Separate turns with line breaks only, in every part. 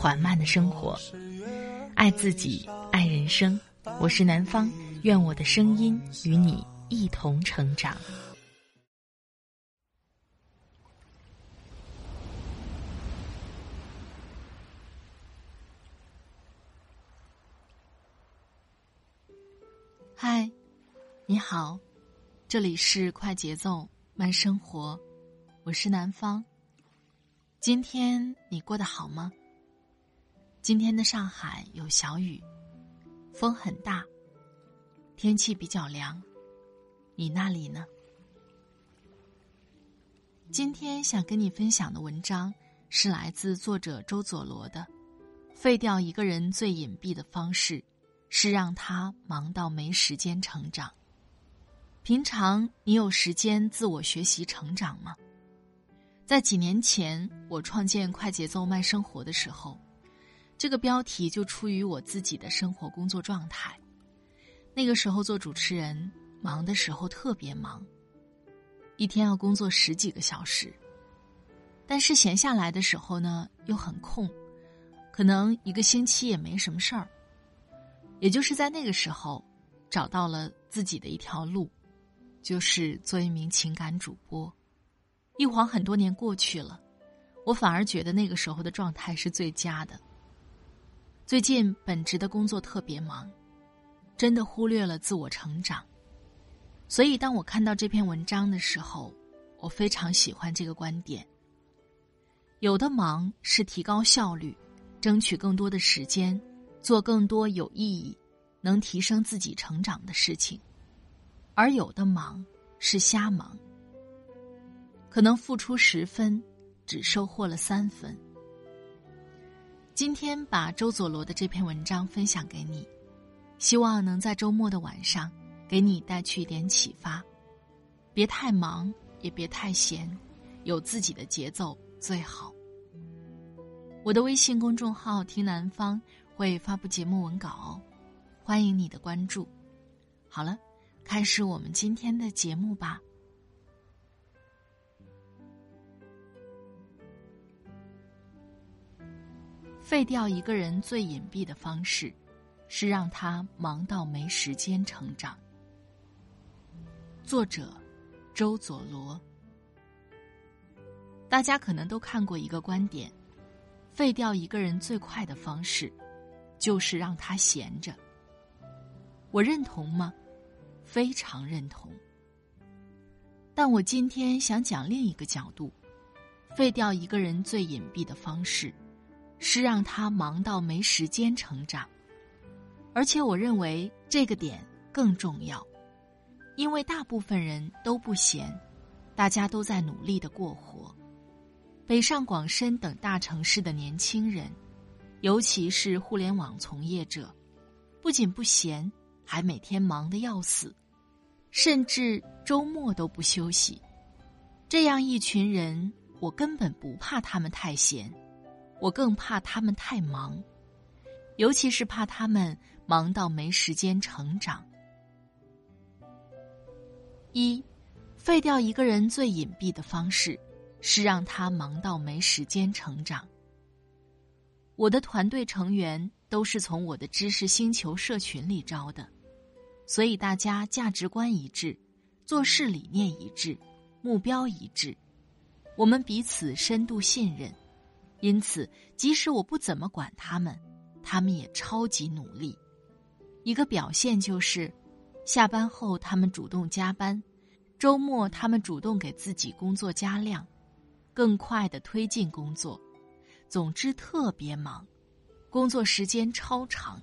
缓慢的生活，爱自己，爱人生。我是南方，愿我的声音与你一同成长。嗨，你好，这里是快节奏慢生活，我是南方。今天你过得好吗？今天的上海有小雨，风很大，天气比较凉。你那里呢？今天想跟你分享的文章是来自作者周佐罗的《废掉一个人最隐蔽的方式，是让他忙到没时间成长》。平常你有时间自我学习成长吗？在几年前，我创建快节奏慢生活的时候。这个标题就出于我自己的生活工作状态。那个时候做主持人，忙的时候特别忙，一天要工作十几个小时。但是闲下来的时候呢，又很空，可能一个星期也没什么事儿。也就是在那个时候，找到了自己的一条路，就是做一名情感主播。一晃很多年过去了，我反而觉得那个时候的状态是最佳的。最近本职的工作特别忙，真的忽略了自我成长。所以当我看到这篇文章的时候，我非常喜欢这个观点。有的忙是提高效率，争取更多的时间，做更多有意义、能提升自己成长的事情；而有的忙是瞎忙，可能付出十分，只收获了三分。今天把周佐罗的这篇文章分享给你，希望能在周末的晚上给你带去一点启发。别太忙，也别太闲，有自己的节奏最好。我的微信公众号“听南方”会发布节目文稿哦，欢迎你的关注。好了，开始我们今天的节目吧。废掉一个人最隐蔽的方式，是让他忙到没时间成长。作者：周佐罗。大家可能都看过一个观点：废掉一个人最快的方式，就是让他闲着。我认同吗？非常认同。但我今天想讲另一个角度：废掉一个人最隐蔽的方式。是让他忙到没时间成长，而且我认为这个点更重要，因为大部分人都不闲，大家都在努力的过活。北上广深等大城市的年轻人，尤其是互联网从业者，不仅不闲，还每天忙得要死，甚至周末都不休息。这样一群人，我根本不怕他们太闲。我更怕他们太忙，尤其是怕他们忙到没时间成长。一，废掉一个人最隐蔽的方式，是让他忙到没时间成长。我的团队成员都是从我的知识星球社群里招的，所以大家价值观一致，做事理念一致，目标一致，我们彼此深度信任。因此，即使我不怎么管他们，他们也超级努力。一个表现就是，下班后他们主动加班，周末他们主动给自己工作加量，更快的推进工作。总之特别忙，工作时间超长。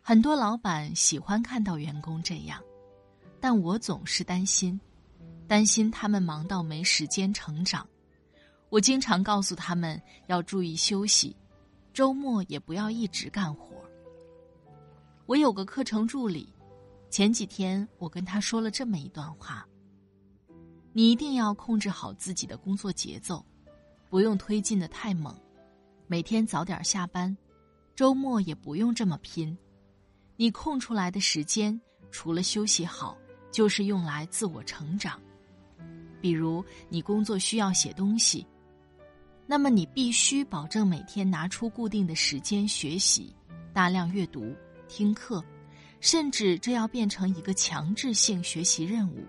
很多老板喜欢看到员工这样，但我总是担心，担心他们忙到没时间成长。我经常告诉他们要注意休息，周末也不要一直干活。我有个课程助理，前几天我跟他说了这么一段话：你一定要控制好自己的工作节奏，不用推进的太猛，每天早点下班，周末也不用这么拼。你空出来的时间，除了休息好，就是用来自我成长。比如你工作需要写东西，那么你必须保证每天拿出固定的时间学习，大量阅读。听课，甚至这要变成一个强制性学习任务，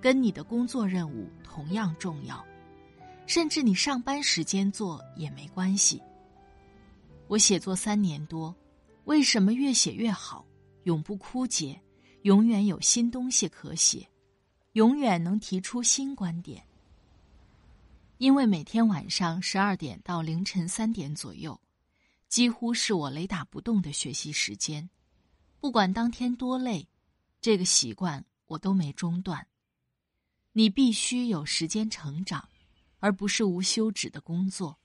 跟你的工作任务同样重要，甚至你上班时间做也没关系。我写作三年多，为什么越写越好，永不枯竭，永远有新东西可写，永远能提出新观点？因为每天晚上十二点到凌晨三点左右。几乎是我雷打不动的学习时间，不管当天多累，这个习惯我都没中断。你必须有时间成长，而不是无休止的工作。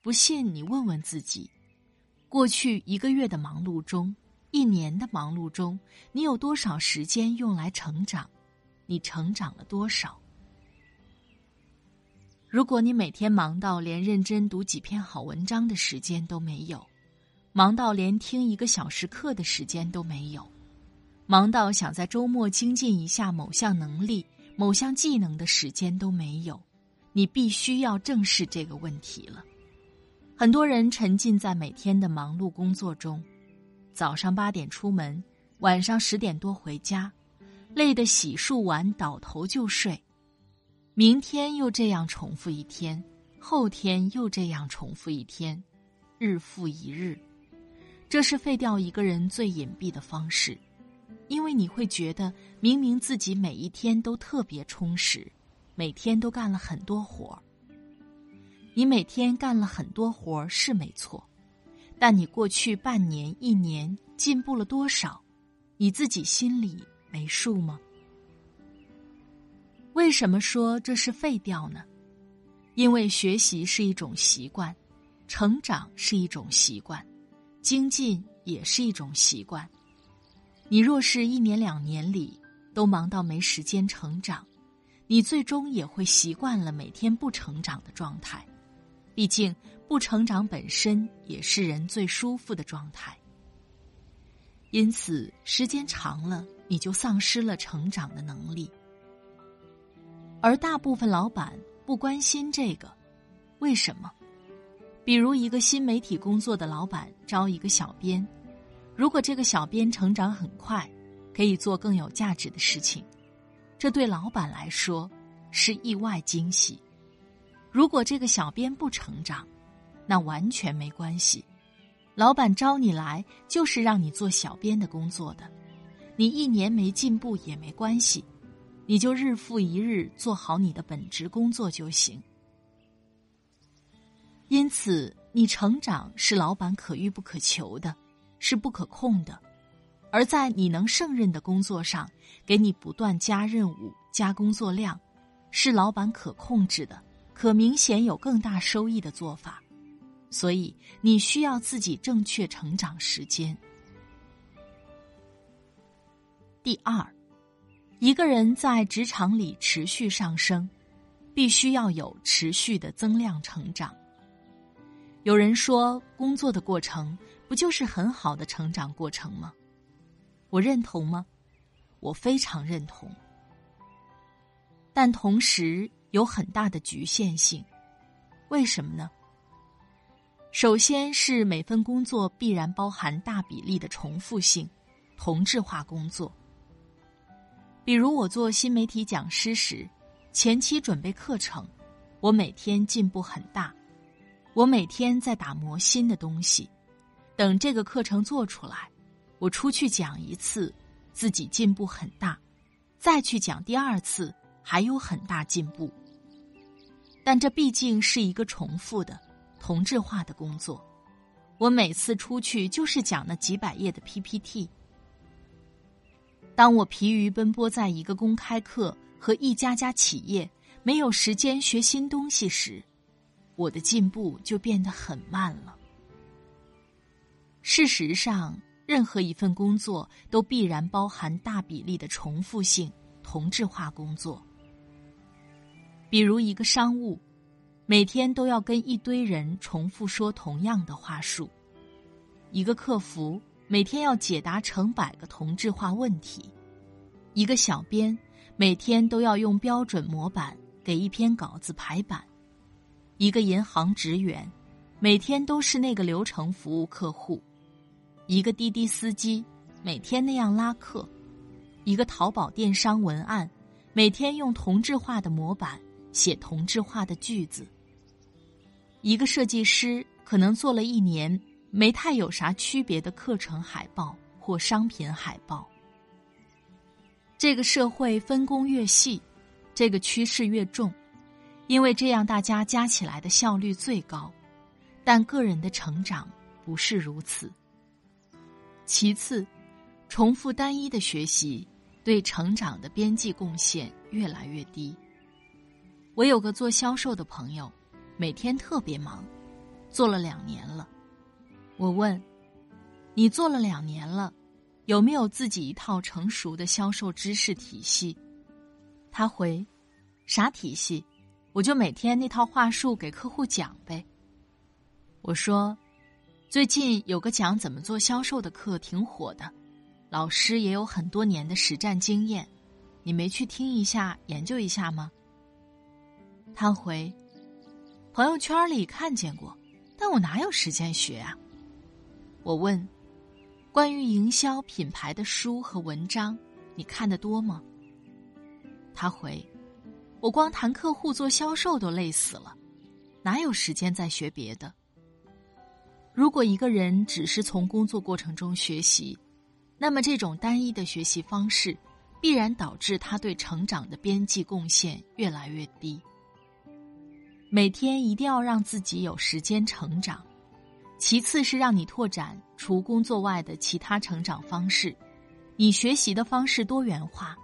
不信你问问自己，过去一个月的忙碌中，一年的忙碌中，你有多少时间用来成长？你成长了多少？如果你每天忙到连认真读几篇好文章的时间都没有，忙到连听一个小时课的时间都没有，忙到想在周末精进一下某项能力、某项技能的时间都没有，你必须要正视这个问题了。很多人沉浸在每天的忙碌工作中，早上八点出门，晚上十点多回家，累得洗漱完倒头就睡。明天又这样重复一天，后天又这样重复一天，日复一日，这是废掉一个人最隐蔽的方式，因为你会觉得明明自己每一天都特别充实，每天都干了很多活儿。你每天干了很多活儿是没错，但你过去半年、一年进步了多少，你自己心里没数吗？为什么说这是废掉呢？因为学习是一种习惯，成长是一种习惯，精进也是一种习惯。你若是一年两年里都忙到没时间成长，你最终也会习惯了每天不成长的状态。毕竟不成长本身也是人最舒服的状态。因此，时间长了，你就丧失了成长的能力。而大部分老板不关心这个，为什么？比如一个新媒体工作的老板招一个小编，如果这个小编成长很快，可以做更有价值的事情，这对老板来说是意外惊喜。如果这个小编不成长，那完全没关系。老板招你来就是让你做小编的工作的，你一年没进步也没关系。你就日复一日做好你的本职工作就行。因此，你成长是老板可遇不可求的，是不可控的；而在你能胜任的工作上，给你不断加任务、加工作量，是老板可控制的、可明显有更大收益的做法。所以，你需要自己正确成长时间。第二。一个人在职场里持续上升，必须要有持续的增量成长。有人说，工作的过程不就是很好的成长过程吗？我认同吗？我非常认同。但同时有很大的局限性，为什么呢？首先是每份工作必然包含大比例的重复性、同质化工作。比如我做新媒体讲师时，前期准备课程，我每天进步很大，我每天在打磨新的东西。等这个课程做出来，我出去讲一次，自己进步很大，再去讲第二次，还有很大进步。但这毕竟是一个重复的、同质化的工作，我每次出去就是讲那几百页的 PPT。当我疲于奔波在一个公开课和一家家企业，没有时间学新东西时，我的进步就变得很慢了。事实上，任何一份工作都必然包含大比例的重复性、同质化工作。比如一个商务，每天都要跟一堆人重复说同样的话术；一个客服每天要解答成百个同质化问题；一个小编每天都要用标准模板给一篇稿子排版；一个银行职员每天都是那个流程服务客户；一个滴滴司机每天那样拉客；一个淘宝电商文案每天用同质化的模板。写同质化的句子。一个设计师可能做了一年没太有啥区别的课程海报或商品海报。这个社会分工越细，这个趋势越重，因为这样大家加起来的效率最高，但个人的成长不是如此。其次，重复单一的学习对成长的边际贡献越来越低。我有个做销售的朋友，每天特别忙，做了两年了。我问：“你做了两年了，有没有自己一套成熟的销售知识体系？”他回：“啥体系？我就每天那套话术给客户讲呗。”我说：“最近有个讲怎么做销售的课挺火的，老师也有很多年的实战经验，你没去听一下研究一下吗？”他回：“朋友圈里看见过，但我哪有时间学啊？”我问：“关于营销品牌的书和文章，你看得多吗？”他回：“我光谈客户做销售都累死了，哪有时间再学别的？”如果一个人只是从工作过程中学习，那么这种单一的学习方式，必然导致他对成长的边际贡献越来越低。每天一定要让自己有时间成长，其次是让你拓展除工作外的其他成长方式。你学习的方式多元化，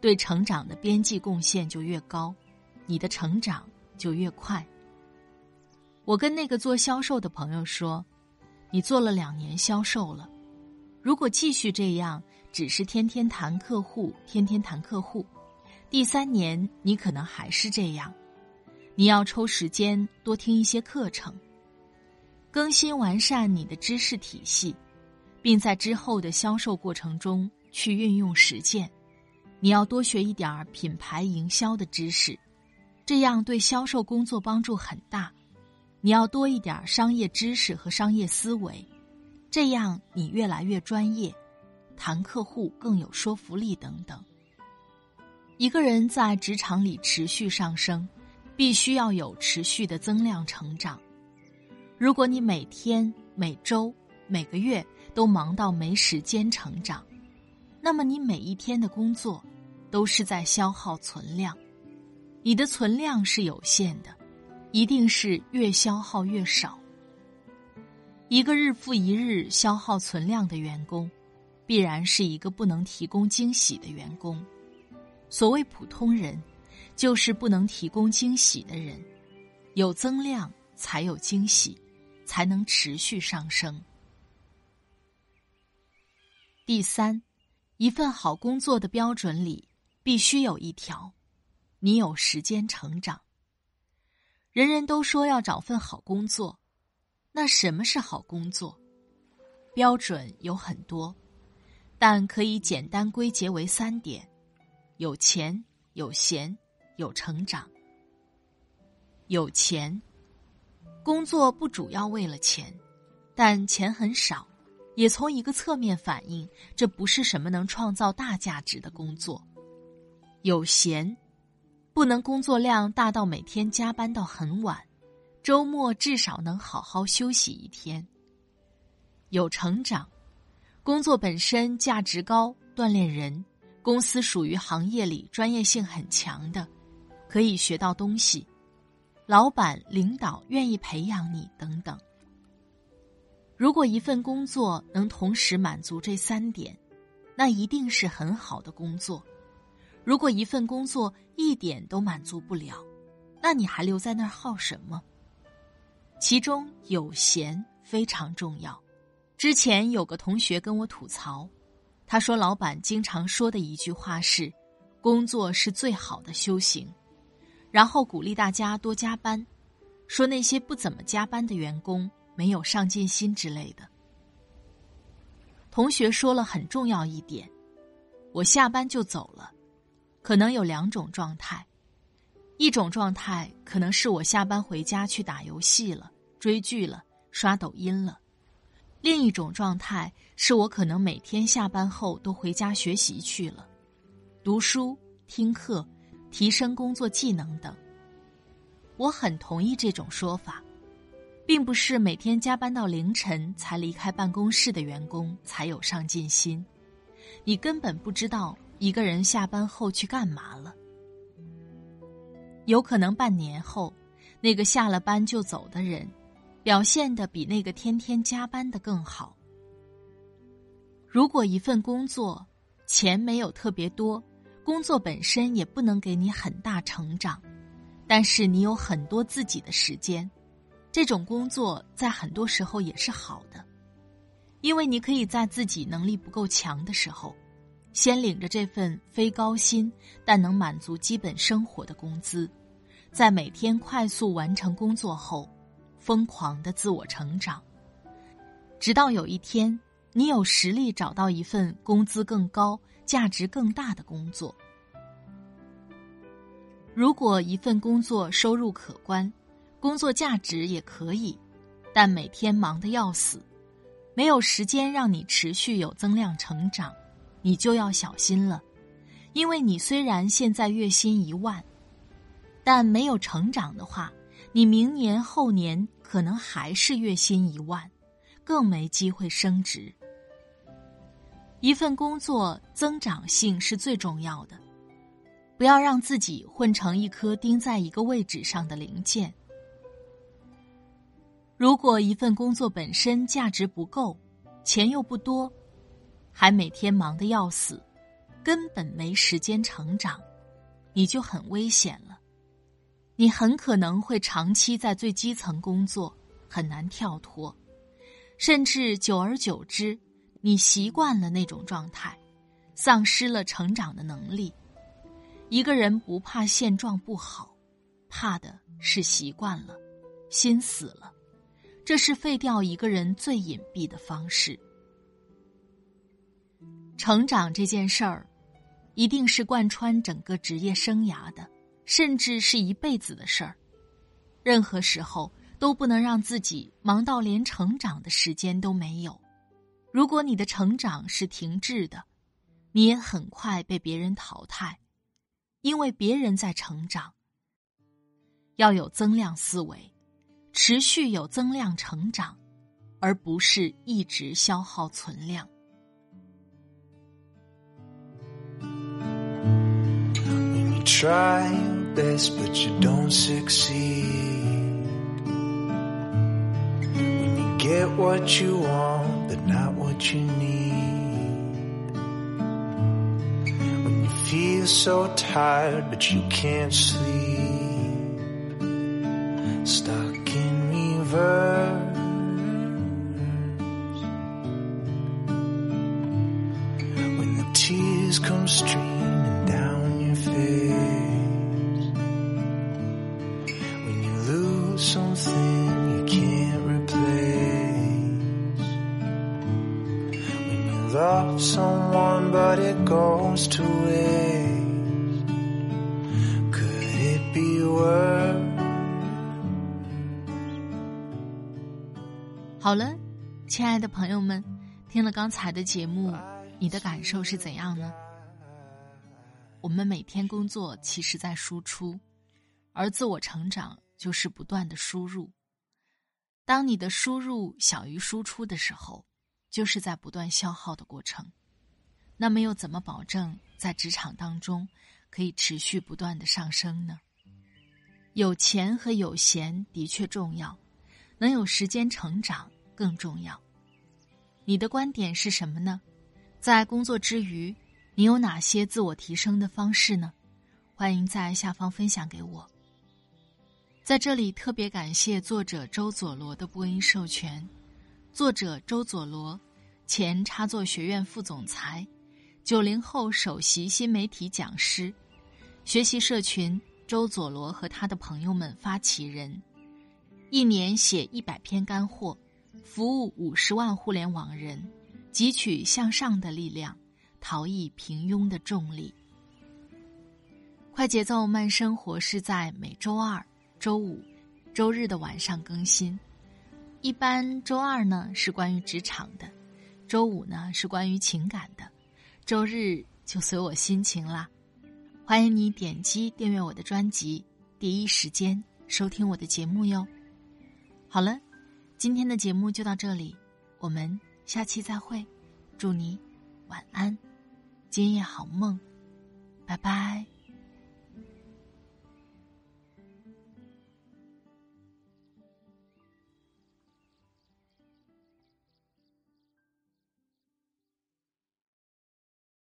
对成长的边际贡献就越高，你的成长就越快。我跟那个做销售的朋友说：“你做了两年销售了，如果继续这样，只是天天谈客户，天天谈客户，第三年你可能还是这样。”你要抽时间多听一些课程，更新完善你的知识体系，并在之后的销售过程中去运用实践。你要多学一点品牌营销的知识，这样对销售工作帮助很大。你要多一点商业知识和商业思维，这样你越来越专业，谈客户更有说服力等等。一个人在职场里持续上升。必须要有持续的增量成长。如果你每天、每周、每个月都忙到没时间成长，那么你每一天的工作都是在消耗存量。你的存量是有限的，一定是越消耗越少。一个日复一日消耗存量的员工，必然是一个不能提供惊喜的员工。所谓普通人。就是不能提供惊喜的人，有增量才有惊喜，才能持续上升。第三，一份好工作的标准里必须有一条：你有时间成长。人人都说要找份好工作，那什么是好工作？标准有很多，但可以简单归结为三点：有钱，有闲。有成长，有钱，工作不主要为了钱，但钱很少，也从一个侧面反映这不是什么能创造大价值的工作。有闲，不能工作量大到每天加班到很晚，周末至少能好好休息一天。有成长，工作本身价值高，锻炼人，公司属于行业里专业性很强的。可以学到东西，老板、领导愿意培养你等等。如果一份工作能同时满足这三点，那一定是很好的工作。如果一份工作一点都满足不了，那你还留在那儿耗什么？其中有闲非常重要。之前有个同学跟我吐槽，他说老板经常说的一句话是：“工作是最好的修行。”然后鼓励大家多加班，说那些不怎么加班的员工没有上进心之类的。同学说了很重要一点，我下班就走了，可能有两种状态。一种状态可能是我下班回家去打游戏了、追剧了、刷抖音了；另一种状态是我可能每天下班后都回家学习去了，读书、听课、提升工作技能等。我很同意这种说法，并不是每天加班到凌晨才离开办公室的员工才有上进心，你根本不知道一个人下班后去干嘛了。有可能半年后，那个下了班就走的人，表现的比那个天天加班的更好。如果一份工作钱没有特别多，工作本身也不能给你很大成长，但是你有很多自己的时间，这种工作在很多时候也是好的，因为你可以在自己能力不够强的时候。先领着这份非高薪但能满足基本生活的工资，在每天快速完成工作后，疯狂的自我成长，直到有一天你有实力找到一份工资更高、价值更大的工作。如果一份工作收入可观，工作价值也可以，但每天忙得要死，没有时间让你持续有增量成长。你就要小心了，因为你虽然现在月薪一万，但没有成长的话，你明年后年可能还是月薪一万，更没机会升职。一份工作增长性是最重要的，不要让自己混成一颗钉在一个位置上的零件。如果一份工作本身价值不够，钱又不多。还每天忙得要死，根本没时间成长，你就很危险了。你很可能会长期在最基层工作，很难跳脱，甚至久而久之，你习惯了那种状态，丧失了成长的能力。一个人不怕现状不好，怕的是习惯了，心死了。这是废掉一个人最隐蔽的方式。成长这件事儿，一定是贯穿整个职业生涯的，甚至是一辈子的事儿。任何时候都不能让自己忙到连成长的时间都没有。如果你的成长是停滞的，你也很快被别人淘汰，因为别人在成长。要有增量思维，持续有增量成长，而不是一直消耗存量。
Get what you want. You need. When you feel so tired, but you can't sleep.
好了，亲爱的朋友们，听了刚才的节目，你的感受是怎样呢？我们每天工作，其实在输出，而自我成长。就是不断的输入。当你的输入小于输出的时候，就是在不断消耗的过程。那么又怎么保证在职场当中可以持续不断的上升呢？有钱和有闲的确重要，能有时间成长更重要。你的观点是什么呢？在工作之余，你有哪些自我提升的方式呢？欢迎在下方分享给我。在这里特别感谢作者周佐罗的播音授权。作者周佐罗，前插座学院副总裁，九零后首席新媒体讲师，学习社群周佐罗和他的朋友们发起人，一年写一百篇干货，服务五十万互联网人，汲取向上的力量。逃逸平庸的重力。快节奏慢生活是在每周二、周五、周日的晚上更新。一般周二呢是关于职场的，周五呢是关于情感的，周日就随我心情啦。欢迎你点击订阅我的专辑，第一时间收听我的节目哟。好了，今天的节目就到这里，我们下期再会，祝你晚安。今夜好梦，拜拜。